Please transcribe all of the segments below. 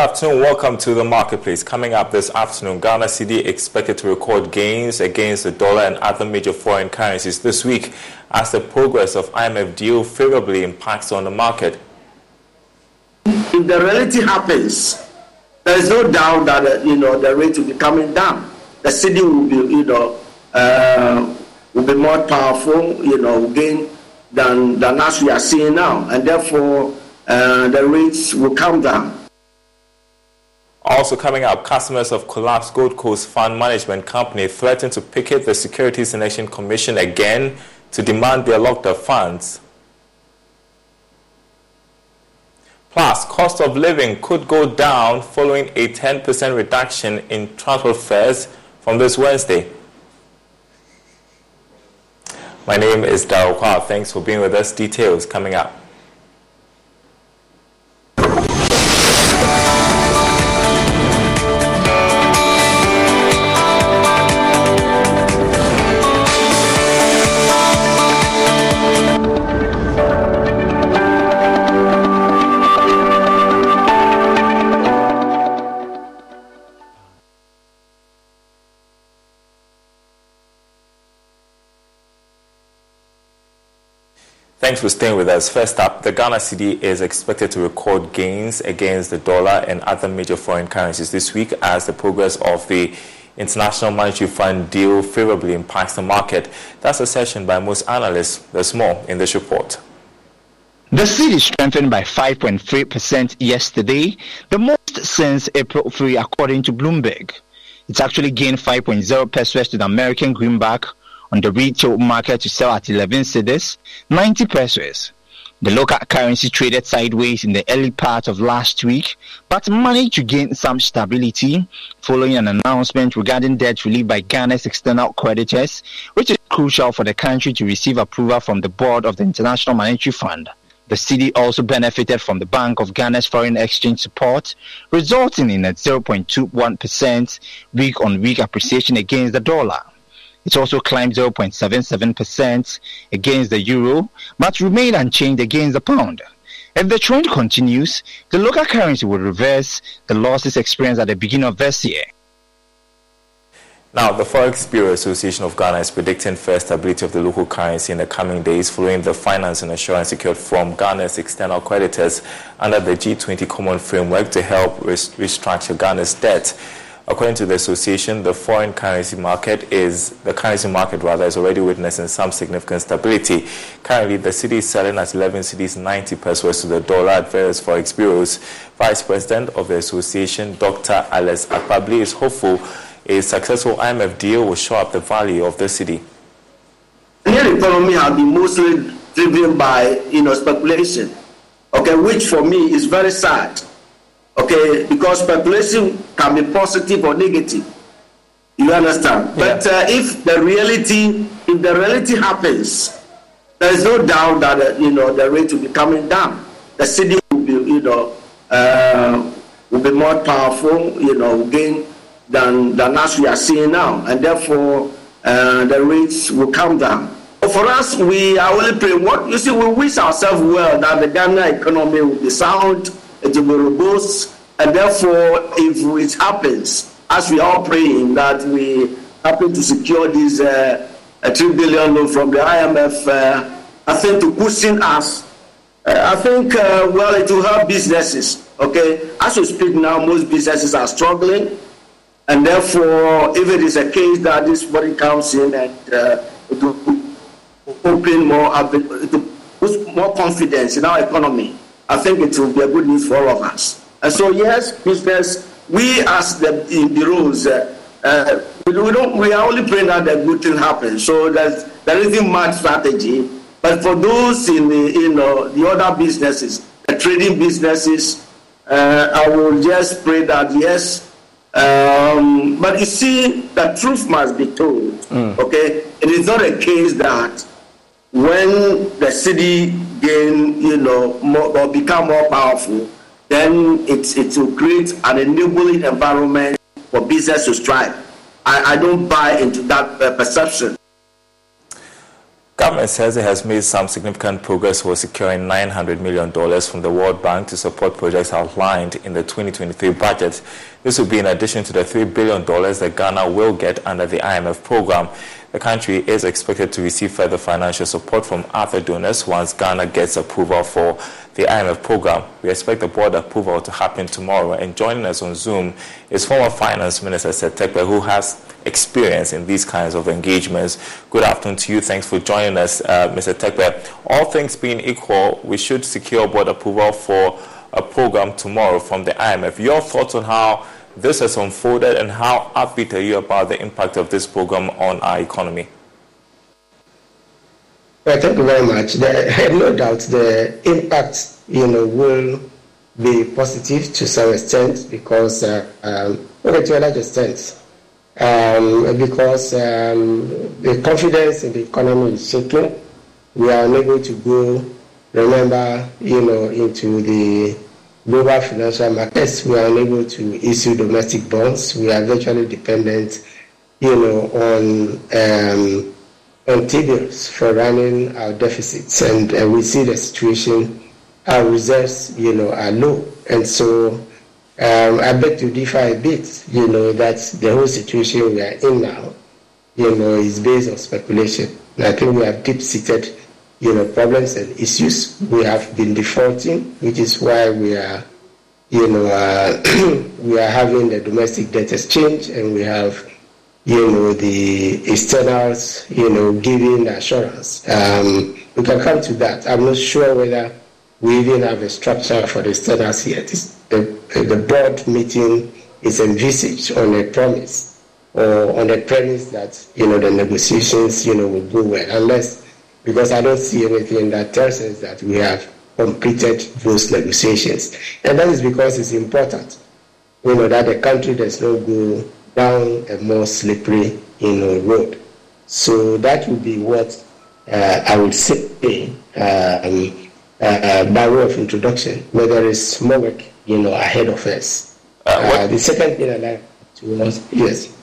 Afternoon. Welcome to the marketplace. Coming up this afternoon, Ghana cedi expected to record gains against the dollar and other major foreign currencies this week as the progress of IMF deal favorably impacts on the market. If the reality happens, there is no doubt that uh, you know the rate will be coming down. The cedi will be you know uh, will be more powerful, you know, gain than than as we are seeing now, and therefore uh, the rates will come down. Also coming up, customers of collapsed Gold Coast Fund Management Company threaten to picket the Securities and Exchange Commission again to demand their locked-up funds. Plus, cost of living could go down following a 10% reduction in transport fares from this Wednesday. My name is Daryl Kwa. Thanks for being with us. Details coming up. Thanks for staying with us. First up, the Ghana cedi is expected to record gains against the dollar and other major foreign currencies this week as the progress of the International Monetary Fund deal favorably impacts the market. That's a session by most analysts. There's more in this report. The cedi strengthened by 5.3% yesterday, the most since April 3, according to Bloomberg. It's actually gained 5.0 pesewas to the American greenback on the retail market to sell at 11 cedis, 90 pesewas. The local currency traded sideways in the early part of last week, but managed to gain some stability following an announcement regarding debt relief by Ghana's external creditors, which is crucial for the country to receive approval from the board of the International Monetary Fund. The cedi also benefited from the Bank of Ghana's foreign exchange support, resulting in a 0.21% week on week appreciation against the dollar. It also climbed 0.77% against the euro, but remained unchanged against the pound. If the trend continues, the local currency will reverse the losses experienced at the beginning of this year. Now, the Forex Bureau Association of Ghana is predicting fair stability of the local currency in the coming days following the finance and assurance secured from Ghana's external creditors under the G20 Common Framework to help restructure Ghana's debt. According to the association, the foreign currency market is the currency market rather is already witnessing some significant stability. Currently, the cedi is selling at 11 cedis 90 pesewas to the dollar at various forex bureaus. Vice President of the association, Dr. Alex Akpabli, is hopeful a successful IMF deal will show up the value of the cedi. The economy has been mostly driven by you know speculation, okay, which for me is very sad, okay, because speculation can be positive or negative. You understand? Yeah. But uh, if the reality, if the reality happens, there is no doubt that uh, you know the rate will be coming down. The cedi will be, you know, uh, will be more powerful. You know, gain than, than as we are seeing now. And therefore, uh, the rates will come down. But for us, we are only praying. What you see, we wish ourselves well that the Ghana economy will be sound, it will and therefore, if it happens, as we are praying that we happen to secure this uh, a three billion loan from the IMF, uh, I think to cushion us. Uh, I think uh, well, it will help businesses. Okay, as we speak now, most businesses are struggling. And therefore, if it is a case that this body comes in and uh, it will open more, it will put more confidence in our economy, I think it will be a good news for all of us. And so, yes, business, we as the in bureaus, uh, uh, we don't. We are only praying that the good thing happens. So there's there isn't much strategy. But for those in the you know the other businesses, the trading businesses, uh, I will just pray that yes, um, but you see, the truth must be told. Mm. Okay, it is not a case that when the cedi gain, you know, more, or become more powerful, then it it will create an enabling environment for business to strive. I, I don't buy into that uh, perception. Government says it has made some significant progress for securing $900 million from the World Bank to support projects outlined in the 2023 budget. This will be in addition to the $3 billion that Ghana will get under the IMF program. The country is expected to receive further financial support from other donors once Ghana gets approval for the IMF program. We expect the board approval to happen tomorrow. And joining us on Zoom is former Finance Minister Seth Terkper, who has experience in these kinds of engagements. Good afternoon to you. Thanks for joining us, uh, Mr. Terkper. All things being equal, we should secure board approval for a program tomorrow from the IMF. Your thoughts on how this has unfolded and how upbeat are you about the impact of this program on our economy? Well, thank you very much. I have no doubt the impact, you know, will be positive to some extent because, uh, um, okay, to a large extent, um, because um, the confidence in the economy is shaking. We are unable to go, remember, you know, into the global financial markets. We are unable to issue domestic bonds. We are virtually dependent, you know, on um, on T-bills for running our deficits, and uh, we see the situation. Our reserves, you know, are low, and so um, I beg to differ a bit. You know that the whole situation we are in now, you know, is based on speculation. I think we have deep-seated you know, problems and issues. We have been defaulting, which is why we are, you know, uh, we are having the domestic debt exchange and we have, you know, the externals, you know, giving assurance. Um, we can come to that. I'm not sure whether we even have a structure for the externals yet. The, the board meeting is envisaged on a promise or on the premise that, you know, the negotiations, you know, will go well, unless because I don't see anything that tells us that we have completed those negotiations. And that is because it's important, you know, that the country does not go down a more slippery, you know, road. So that would be what uh, I would say um, uh, by way of introduction, where there is more work, you know, ahead of us. Uh, uh the second thing I'd like to ask, yes.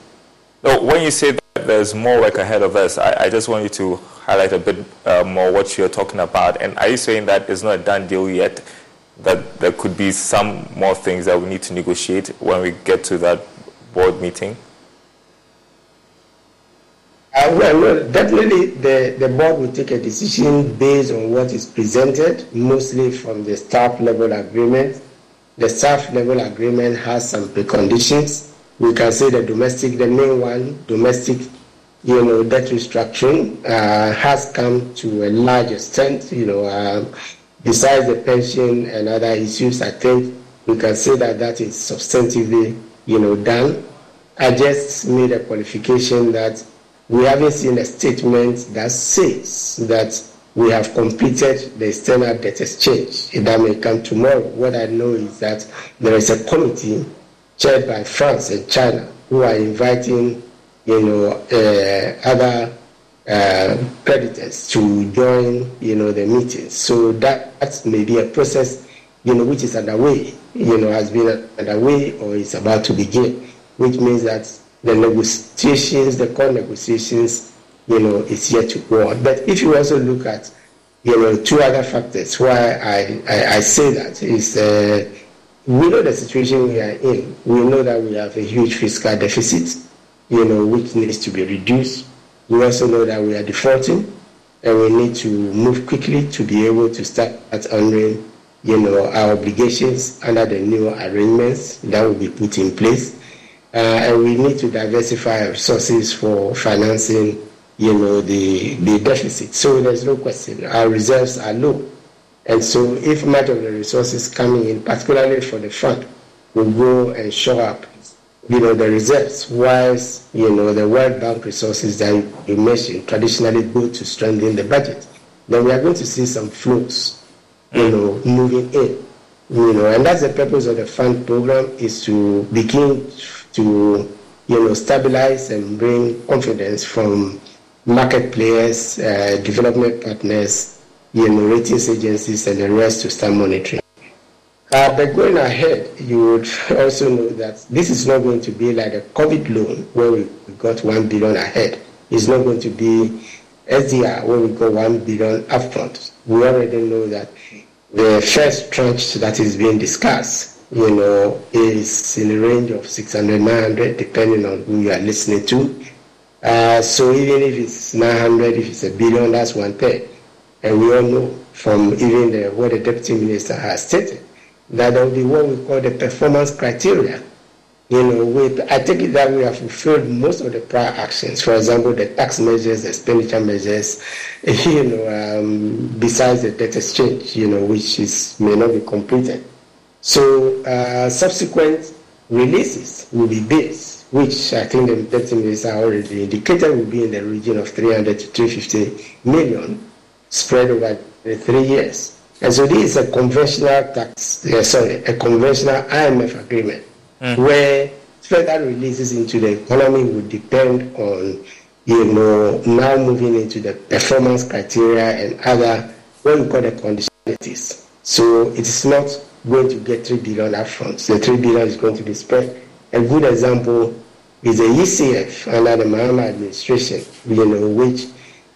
No, when you say that there's more work ahead of us, I, I just want you to highlight a bit uh, more what you're talking about? And are you saying that it's not a done deal yet? That there could be some more things that we need to negotiate when we get to that board meeting? Uh, well, no, definitely the, the board will take a decision based on what is presented, mostly from the staff level agreement. The staff level agreement has some preconditions. We can say the domestic, the main one, domestic, you know, debt restructuring uh, has come to a large extent. You know, uh, besides the pension and other issues, I think we can say that that is substantively, you know, done. I just made a qualification that we haven't seen a statement that says that we have completed the external debt exchange. That may come tomorrow. What I know is that there is a committee chaired by France and China who are inviting, you know, other uh, creditors to join, you know, the meetings. So that, that may be a process, you know, which is underway, you know, has been underway or is about to begin, which means that the negotiations, the core negotiations, you know, is yet to go on. But if you also look at, you know, two other factors why I, I, I say that is uh, we know the situation we are in. We know that we have a huge fiscal deficit, you know, which needs to be reduced. We also know that we are defaulting and we need to move quickly to be able to start honoring, you know, our obligations under the new arrangements that will be put in place uh, and we need to diversify our resources for financing, you know, the, the deficit. So there's no question. Our reserves are low. And so if much of the resources coming in, particularly for the fund, will go and show up, you know, the reserves, whilst, you know, the World Bank resources that you mentioned traditionally go to strengthen the budget, then we are going to see some flows, you know, moving in. You know, and that's the purpose of the fund program is to begin to you know stabilize and bring confidence from market players, uh, development partners, you know, ratings agencies, and the rest to start monitoring. Uh, but going ahead, you would also know that this is not going to be like a COVID loan where we got one billion ahead. It's not going to be SDR where we got one billion upfront. We already know that the first tranche that is being discussed you know, is in the range of 600, 900, depending on who you are listening to. Uh, so even if it's 900, if it's a billion, that's one third. And we all know from even the, what the deputy minister has stated that there will be what we call the performance criteria. You know, with, I take it that we have fulfilled most of the prior actions. For example, the tax measures, the expenditure measures, you know, um, besides the debt exchange, you know, which is may not be completed. So uh, subsequent releases will be based, which I think the deputy minister already indicated will be in the region of 300 to 350 million spread over the three years. And so this is a conventional tax, uh, sorry, a conventional IMF agreement mm. where further releases into the economy would depend on, you know, now moving into the performance criteria and other, what we call the conditionalities. So it is not going to get 3 billion upfront. The 3 billion is going to be spread. A good example is the ECF under the Mahama administration, you know, which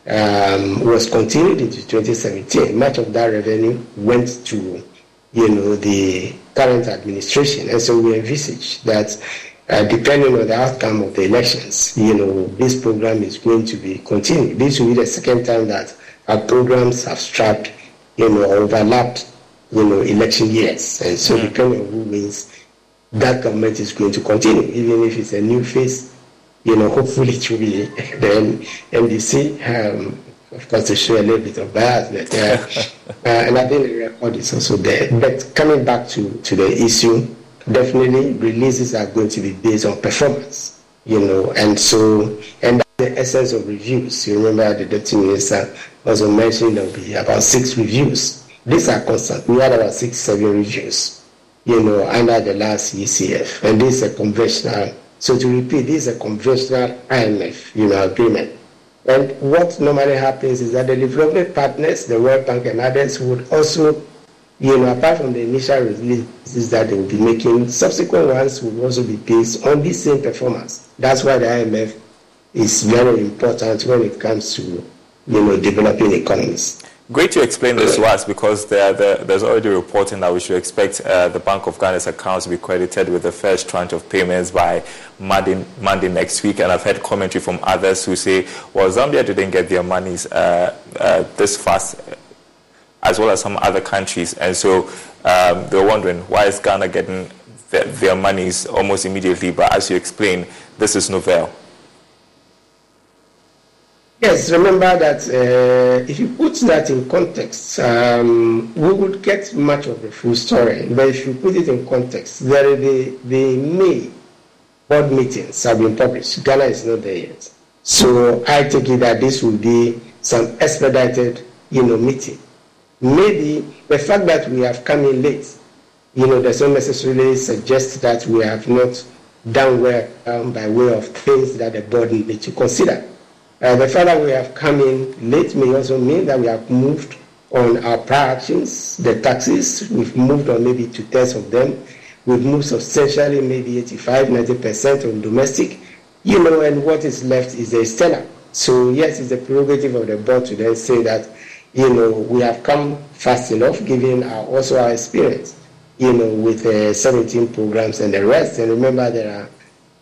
um, was continued into 2017. Much of that revenue went to, you know, the current administration. And so we envisage that uh, depending on the outcome of the elections, you know, this program is going to be continued. This will be the second time that our programs have strapped, you know, overlapped you know, election years. And so, mm. depending on who wins, that government is going to continue, even if it's a new face. You know, hopefully it will be the NDC. Um, of course, to show a little bit of bias, but uh, uh, and I think the record is also there. But coming back to, to the issue, definitely releases are going to be based on performance. You know, and so and the essence of reviews. You remember the deputy minister also mentioned there will be about six reviews these are constant. We had about six, seven reviews, you know, under the last ECF. And this is a conventional, so to repeat, this is a conventional IMF, you know, agreement. And what normally happens is that the development partners, the World Bank and others would also, you know, apart from the initial releases that they will be making, subsequent ones will also be based on the same performance. That's why the IMF is very important when it comes to, you know, developing economies. Great to explain this to us because there, there, there's already reporting that we should expect uh, the Bank of Ghana's accounts to be credited with the first tranche of payments by Monday, Monday next week. And I've heard commentary from others who say, well, Zambia didn't get their monies uh, uh, this fast, as well as some other countries. And so um, they're wondering, why is Ghana getting their, their monies almost immediately? But as you explained, this is novel. Yes, remember that uh, if you put that in context, um, we would get much of the full story. But if you put it in context, there the, the May board meetings have been published. Ghana is not there yet. So I take it that this will be some expedited, you know, meeting. Maybe the fact that we have come in late, you know, does not necessarily suggest that we have not done well um, by way of things that the board need to consider. Uh, the fact that we have come in late may also mean that we have moved on our prior actions, the taxes, we've moved on maybe two thirds of them. We've moved substantially, maybe 85, 90% on domestic, you know, and what is left is the external. So, yes, it's the prerogative of the board to then say that, you know, we have come fast enough given our, also our experience, you know, with uh, 17 programs and the rest. And remember, there are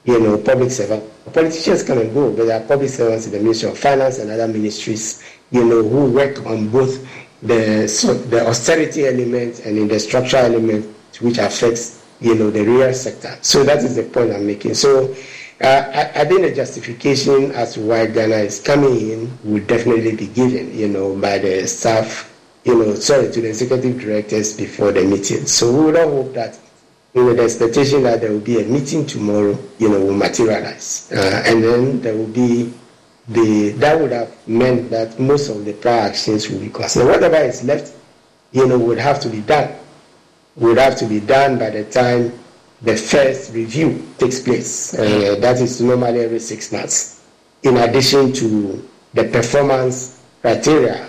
you know, public servants. Politicians come and go, but there are public servants in the Ministry of Finance and other ministries, you know, who work on both the so the austerity element and in the structural element, which affects, you know, the real sector. So that is the point I'm making. So uh, I, I, think the justification as to why Ghana is coming in will definitely be given, you know, by the staff, you know, sorry, to the executive directors before the meeting. So we would all hope that with the expectation that there will be a meeting tomorrow, you know, will materialize. Uh, and then there will be the, that would have meant that most of the prior actions will be considered. Whatever is left, you know, would have to be done. Would have to be done by the time the first review takes place. Uh, that is normally every six months. In addition to the performance criteria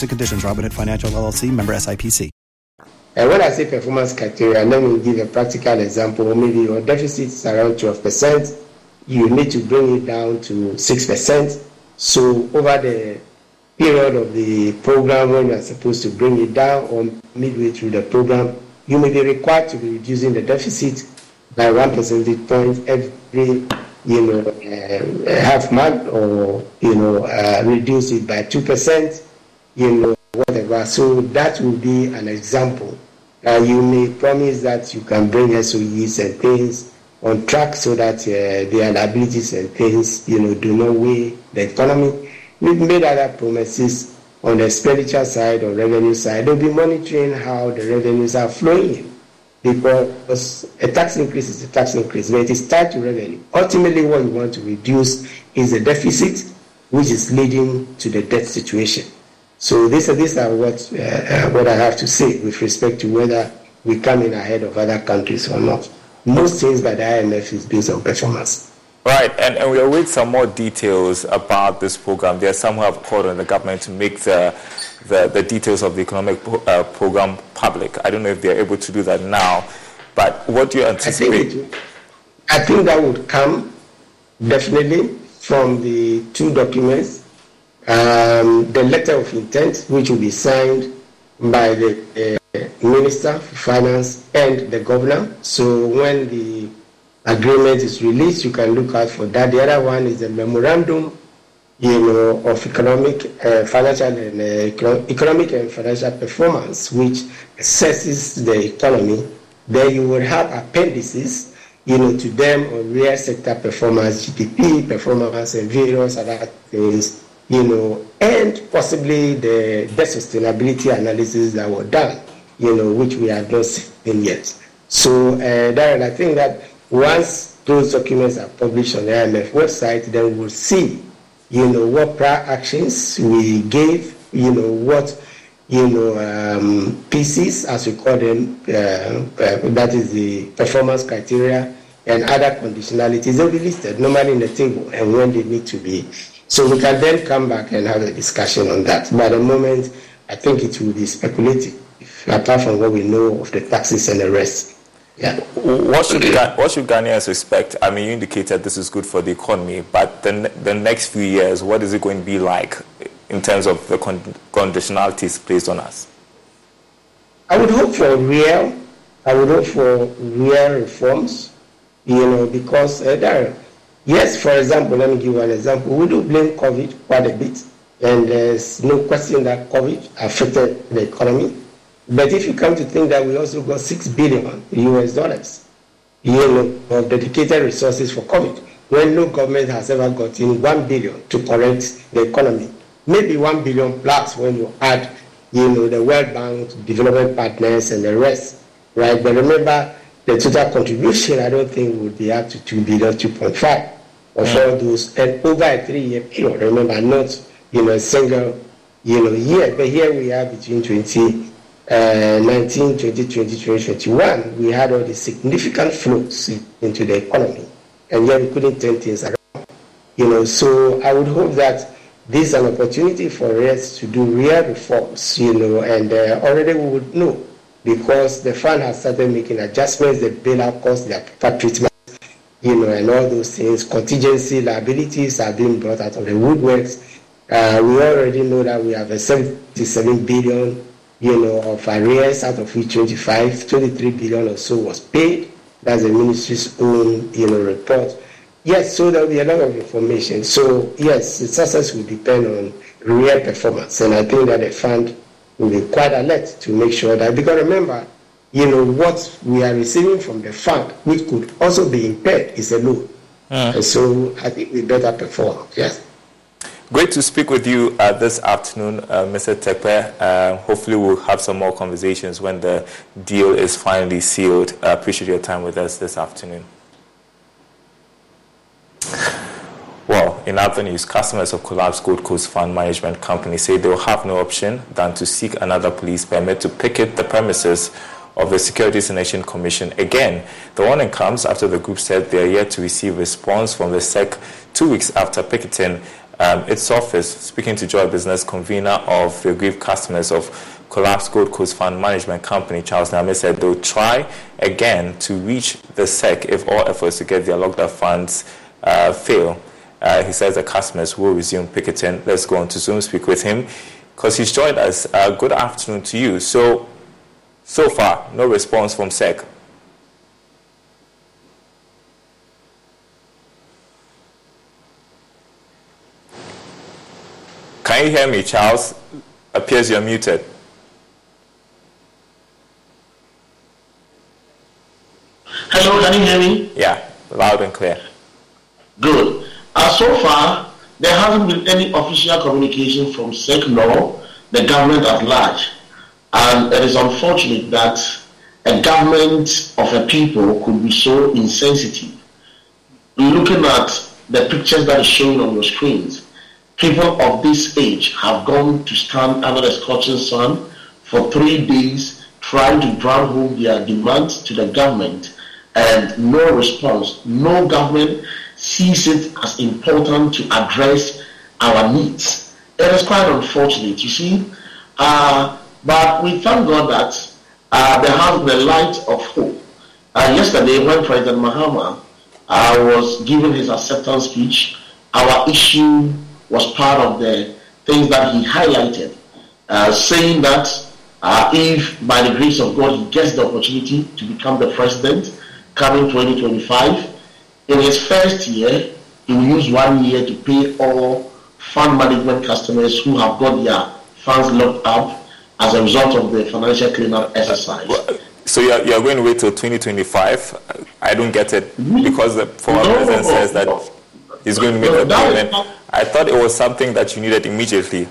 and conditions. Robinhood Financial LLC member SIPC. And when I say performance criteria, let me give a practical example. Maybe your deficit is around 12%. You need to bring it down to 6%. So over the period of the program when you are supposed to bring it down or midway through the program, you may be required to be reducing the deficit by one percentage point every you know uh, half month or you know uh, reduce it by two percent you know whatever. So that will be an example. Uh, you may promise that you can bring SOEs and things on track so that uh, their liabilities and things, you know, do not weigh the economy. We've made other promises on the expenditure side or revenue side. They'll be monitoring how the revenues are flowing because a tax increase is a tax increase, but it is tied to revenue. Ultimately, what you want to reduce is the deficit, which is leading to the debt situation. So these are, these are what, uh, uh, what I have to say with respect to whether we come in ahead of other countries or not. Most things by the IMF is based on performance. Right, and, and we await some more details about this program. There are some who have called on the government to make the, the, the details of the economic pro, uh, program public. I don't know if they're able to do that now, but what do you anticipate? I think, it, I think that would come definitely from the two documents um, the letter of intent, which will be signed by the uh, Minister for Finance and the Governor. So when the agreement is released, you can look out for that. The other one is a memorandum, you know, of economic, uh, financial, and uh, economic and financial performance, which assesses the economy. Then you will have appendices, you know, to them on real sector performance, GDP performance, and various other things you know, and possibly the, the sustainability analysis that were done, you know, which we have not seen yet. So, uh, Darren, I think that once those documents are published on the IMF website, then we'll see, you know, what prior actions we gave, you know, what, you know, um, PCs, as we call them, uh, uh, that is the performance criteria and other conditionalities, they'll be listed normally in the table and when they need to be. So we can then come back and have a discussion on that. But at the moment, I think it will be speculative, apart from what we know of the taxes and the rest. Yeah. What should what should Ghanaians expect? I mean, you indicated this is good for the economy, but the the next few years, what is it going to be like in terms of the conditionalities placed on us? I would hope for real. I would hope for real reforms. You know, because uh, there, yes, for example, let me give an example. We do blame COVID quite a bit, and there's no question that COVID affected the economy but if you come to think that we also got six billion US dollars, you know, of dedicated resources for COVID, when no government has ever gotten one billion to correct the economy, maybe one billion plus when you add, you know, the World Bank, development partners, and the rest, right? But remember, the total contribution, I don't think would be up to two billion, two point five of mm. all those, and over a three-year period. Remember, not you know a single you know year, but here we are between twenty uh, 19, 20, 20, 2021, we had all the significant flows into the economy, and yet we couldn't turn things around. You know, so I would hope that this is an opportunity for us to do real reforms, you know, and uh, already we would know because the fund has started making adjustments, the bailout costs, the proper treatment, you know, and all those things. Contingency liabilities are being brought out of the woodworks. Uh, we already know that we have a 77 billion you know, of arrears, out of which 25, 23 billion or so was paid. That's the ministry's own, you know, report. Yes, so there will be a lot of information. So yes, the success will depend on real performance, and I think that the fund will be quite alert to make sure that. Because remember, you know, what we are receiving from the fund, which could also be impaired, is a loan. Uh. And so I think we better perform. Yes. Great to speak with you uh, this afternoon, uh, Mr. Terkper. Uh, hopefully, we'll have some more conversations when the deal is finally sealed. I appreciate your time with us this afternoon. Well, in news, customers of collapsed Gold Coast Fund Management Company say they will have no option than to seek another police permit to picket the premises of the Securities and Exchange Commission again. The warning comes after the group said they are yet to receive response from the SEC two weeks after picketing um, its office, speaking to Joy Business, convener of the aggrieved customers of collapsed Gold Coast Fund Management Company, Charles Nyame, said they'll try again to reach the SEC if all efforts to get their locked up funds uh, fail. Uh, he says the customers will resume picketing. Let's go on to Zoom speak with him because he's joined us. Uh, good afternoon to you. So, so far, no response from SEC. Can you hear me, Charles? Appears you're muted. Hello, can you hear me? Yeah, loud and clear. Good. Uh, so far, there hasn't been any official communication from SEC nor the government at large. And it is unfortunate that a government of a people could be so insensitive. Looking at the pictures that are showing on your screens, people of this age have gone to stand under the scorching sun for three days trying to drive home their demands to the government and no response. No government sees it as important to address our needs. It is quite unfortunate, you see. Uh, but we thank God that uh, there has a light of hope. Uh, yesterday, when President Mahama uh, was giving his acceptance speech, our issue was part of the things that he highlighted, uh, saying that uh, if by the grace of God he gets the opportunity to become the president coming 2025, in his first year, he will use one year to pay all fund management customers who have got their funds locked up as a result of the financial cleanup exercise. So you're, you're going to wait till 2025? I don't get it mm-hmm. because the former no, president says that he's going to make no, a payment. I thought it was something that you needed immediately.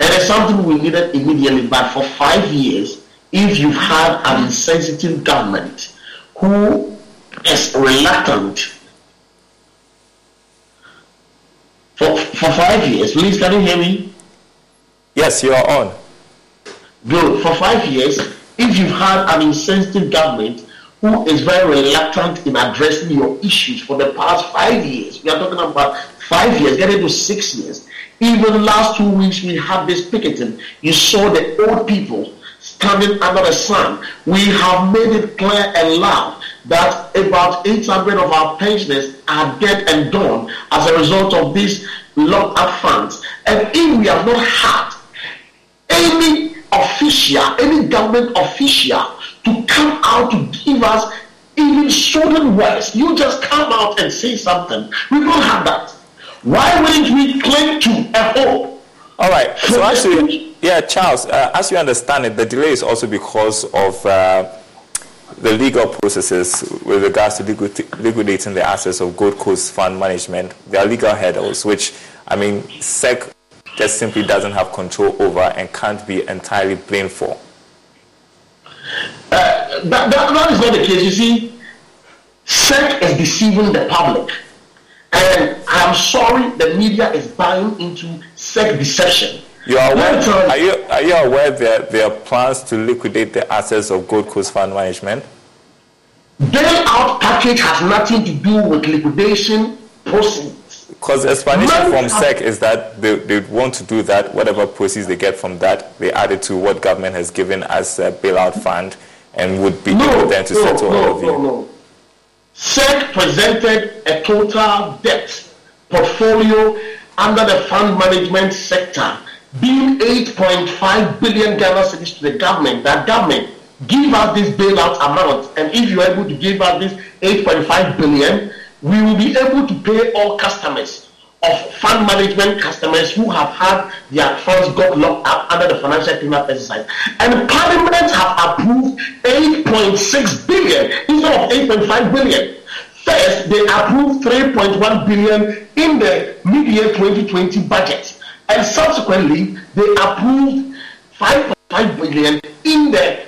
It is something we needed immediately, but for five years, if you've had an insensitive government who is reluctant for, for five years, please can you hear me? Yes, you are on. Good. For five years, if you've had an insensitive government who is very reluctant in addressing your issues for the past five years, we are talking about five years, getting to six years. Even last two weeks, we had this picketing. You saw the old people standing under the sun. We have made it clear and loud that about 800 of our pensioners are dead and gone as a result of these locked up funds. And if we have not had any official, any government official to come out to give us even certain words, you just come out and say something. We don't have that. Why wouldn't we cling to a hope? All right. So actually, yeah, Charles, uh, as you understand it, the delay is also because of uh, the legal processes with regards to liquidating the assets of Gold Coast Fund Management. There are legal hurdles, which, I mean, SEC just simply doesn't have control over and can't be entirely blamed for. Uh, that, that, that is not the case. You see, SEC is deceiving the public. And I'm sorry the media is buying into SEC deception. You are aware, are you, are you aware that there are plans to liquidate the assets of Gold Coast Fund Management? Bailout package has nothing to do with liquidation proceeds. Because the explanation from SEC is that they, they want to do that, whatever proceeds they get from that, they add it to what government has given as a bailout fund and would be no, able then to no, settle no, all of you. No, no. SEC presented a total debt portfolio under the fund management sector being 8.5 billion Ghana cedis to the government, that government give us this bailout amount, and if you are able to give us this 8.5 billion, we will be able to pay all customers of fund management customers who have had their funds got locked up under the financial cleanup exercise. And Parliament have approved 8.6 billion instead of 8.5 billion. First, they approved 3.1 billion in the mid-year 2020 budget and subsequently they approved 5.5 billion in the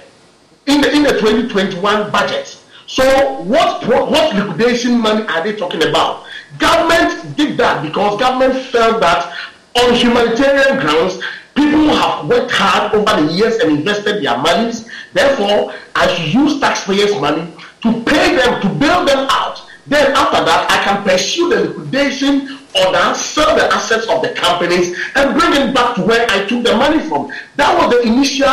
in the in the 2021 budget. So what what liquidation money are they talking about? Government did that because government felt that on humanitarian grounds, people have worked hard over the years and invested their monies. Therefore, I should use taxpayers' money to pay them to bail them out. Then after that, I can pursue the liquidation order, sell the assets of the companies, and bring it back to where I took the money from. That was the initial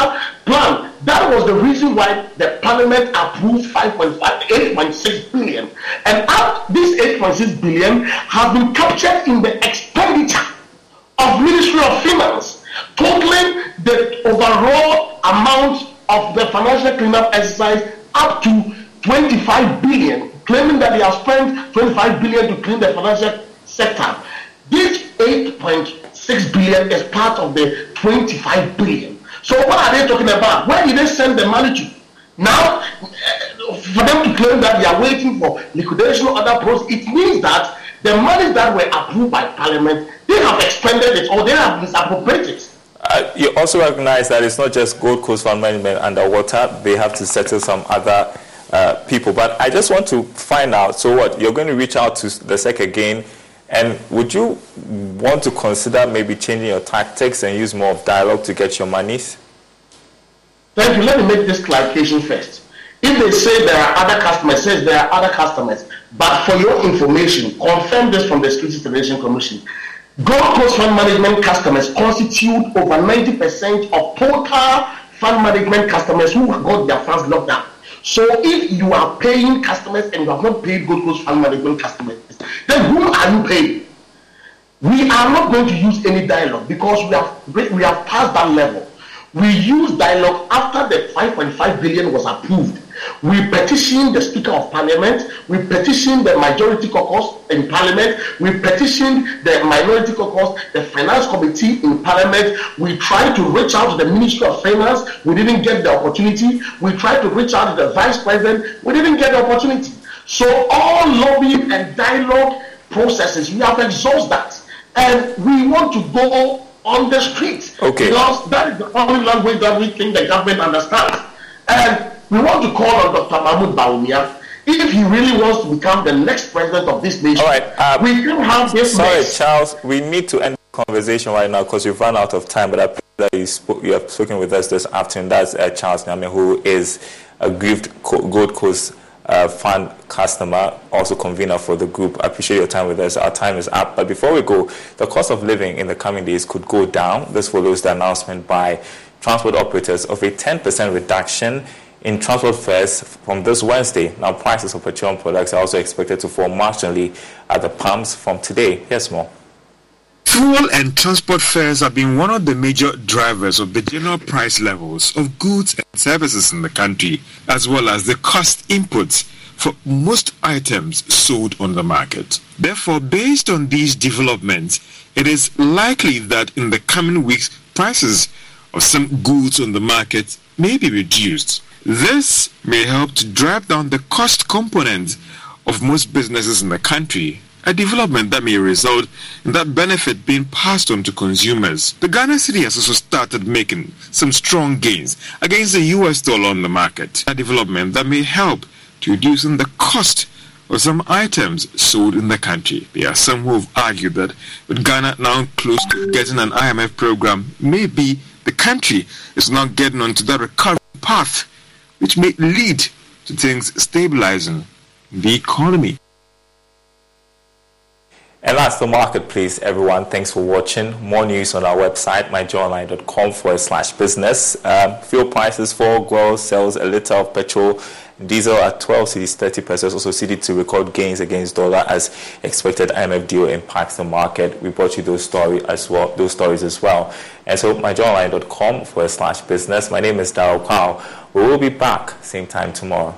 plan. That was the reason why the parliament approved 5.5, 8.6 billion. And out this 8.6 billion has been captured in the expenditure of Ministry of Finance, totaling the overall amount of the financial cleanup exercise up to 25 billion, claiming that they have spent 25 billion to clean the financial sector. This 8.6 billion is part of the 25 billion. So what are they talking about? Where did they send the money to? Now, for them to claim that they are waiting for liquidation or other pros, it means that the money that were approved by Parliament, they have expended it or they have misappropriated. Uh, you also recognize that it's not just Gold Coast Fund Management underwater, they have to settle some other uh, people. But I just want to find out so what? You're going to reach out to the SEC again and would you want to consider maybe changing your tactics and use more of dialogue to get your monies? Thank you. Let me make this clarification first. If they say there are other customers, says there are other customers, but for your information, confirm this from the Securities and Exchange Commission. Gold Coast Fund Management customers constitute over 90% of total fund management customers who got their funds locked up. So if you are paying customers and you have not paid Gold Coast Fund Management customers, then whom are you paying? We are not going to use any dialogue because we have we have passed that level. We use dialogue after the 5.5 billion was approved. We petition the Speaker of Parliament. We petition the Majority Caucus in Parliament. We petition the Minority Caucus, the Finance Committee in Parliament. We tried to reach out to the Ministry of Finance. We didn't get the opportunity. We tried to reach out to the Vice President. We didn't get the opportunity. So all lobbying and dialogue processes, we have exhausted that. And we want to go on the street. Okay. Because that is the only language that we think the government understands. And we want to call on Dr. Mahmoud Bawumia. If he really wants to become the next president of this nation, All right, uh, we can have this. Sorry, mess. Charles, we need to end the conversation right now because we've run out of time, but I that you, spoke, you have spoken with us this afternoon. That's uh, Charles Nyame, who is a grieved Gold Coast uh, fund customer, also convener for the group. I appreciate your time with us. Our time is up. But before we go, the cost of living in the coming days could go down. This follows the announcement by transport operators of a 10% reduction in transport fares from this Wednesday. Now, prices of petroleum products are also expected to fall marginally at the pumps from today. Here's more. Fuel and transport fares have been one of the major drivers of the general price levels of goods and services in the country, as well as the cost inputs for most items sold on the market. Therefore, based on these developments, it is likely that in the coming weeks, prices of some goods on the market may be reduced. This may help to drive down the cost component of most businesses in the country a development that may result in that benefit being passed on to consumers. The Ghana cedi has also started making some strong gains against the US dollar on the market, a development that may help to reducing the cost of some items sold in the country. There are some who have argued that with Ghana now close to getting an IMF program, maybe the country is not getting onto that recovery path, which may lead to things stabilizing the economy. And that's the marketplace, everyone. Thanks for watching. More news on our website, myjoyonline.com forward slash business. Um, fuel prices for GOIL sells a litre of petrol. Diesel at 12 cedis 30 pesewas. Also, cedi to record gains against dollar as expected IMF deal impacts the market. We brought you those story as well, those stories as well. And so, myjoyonline.com forward slash business. My name is Daryl Powell. We will be back same time tomorrow.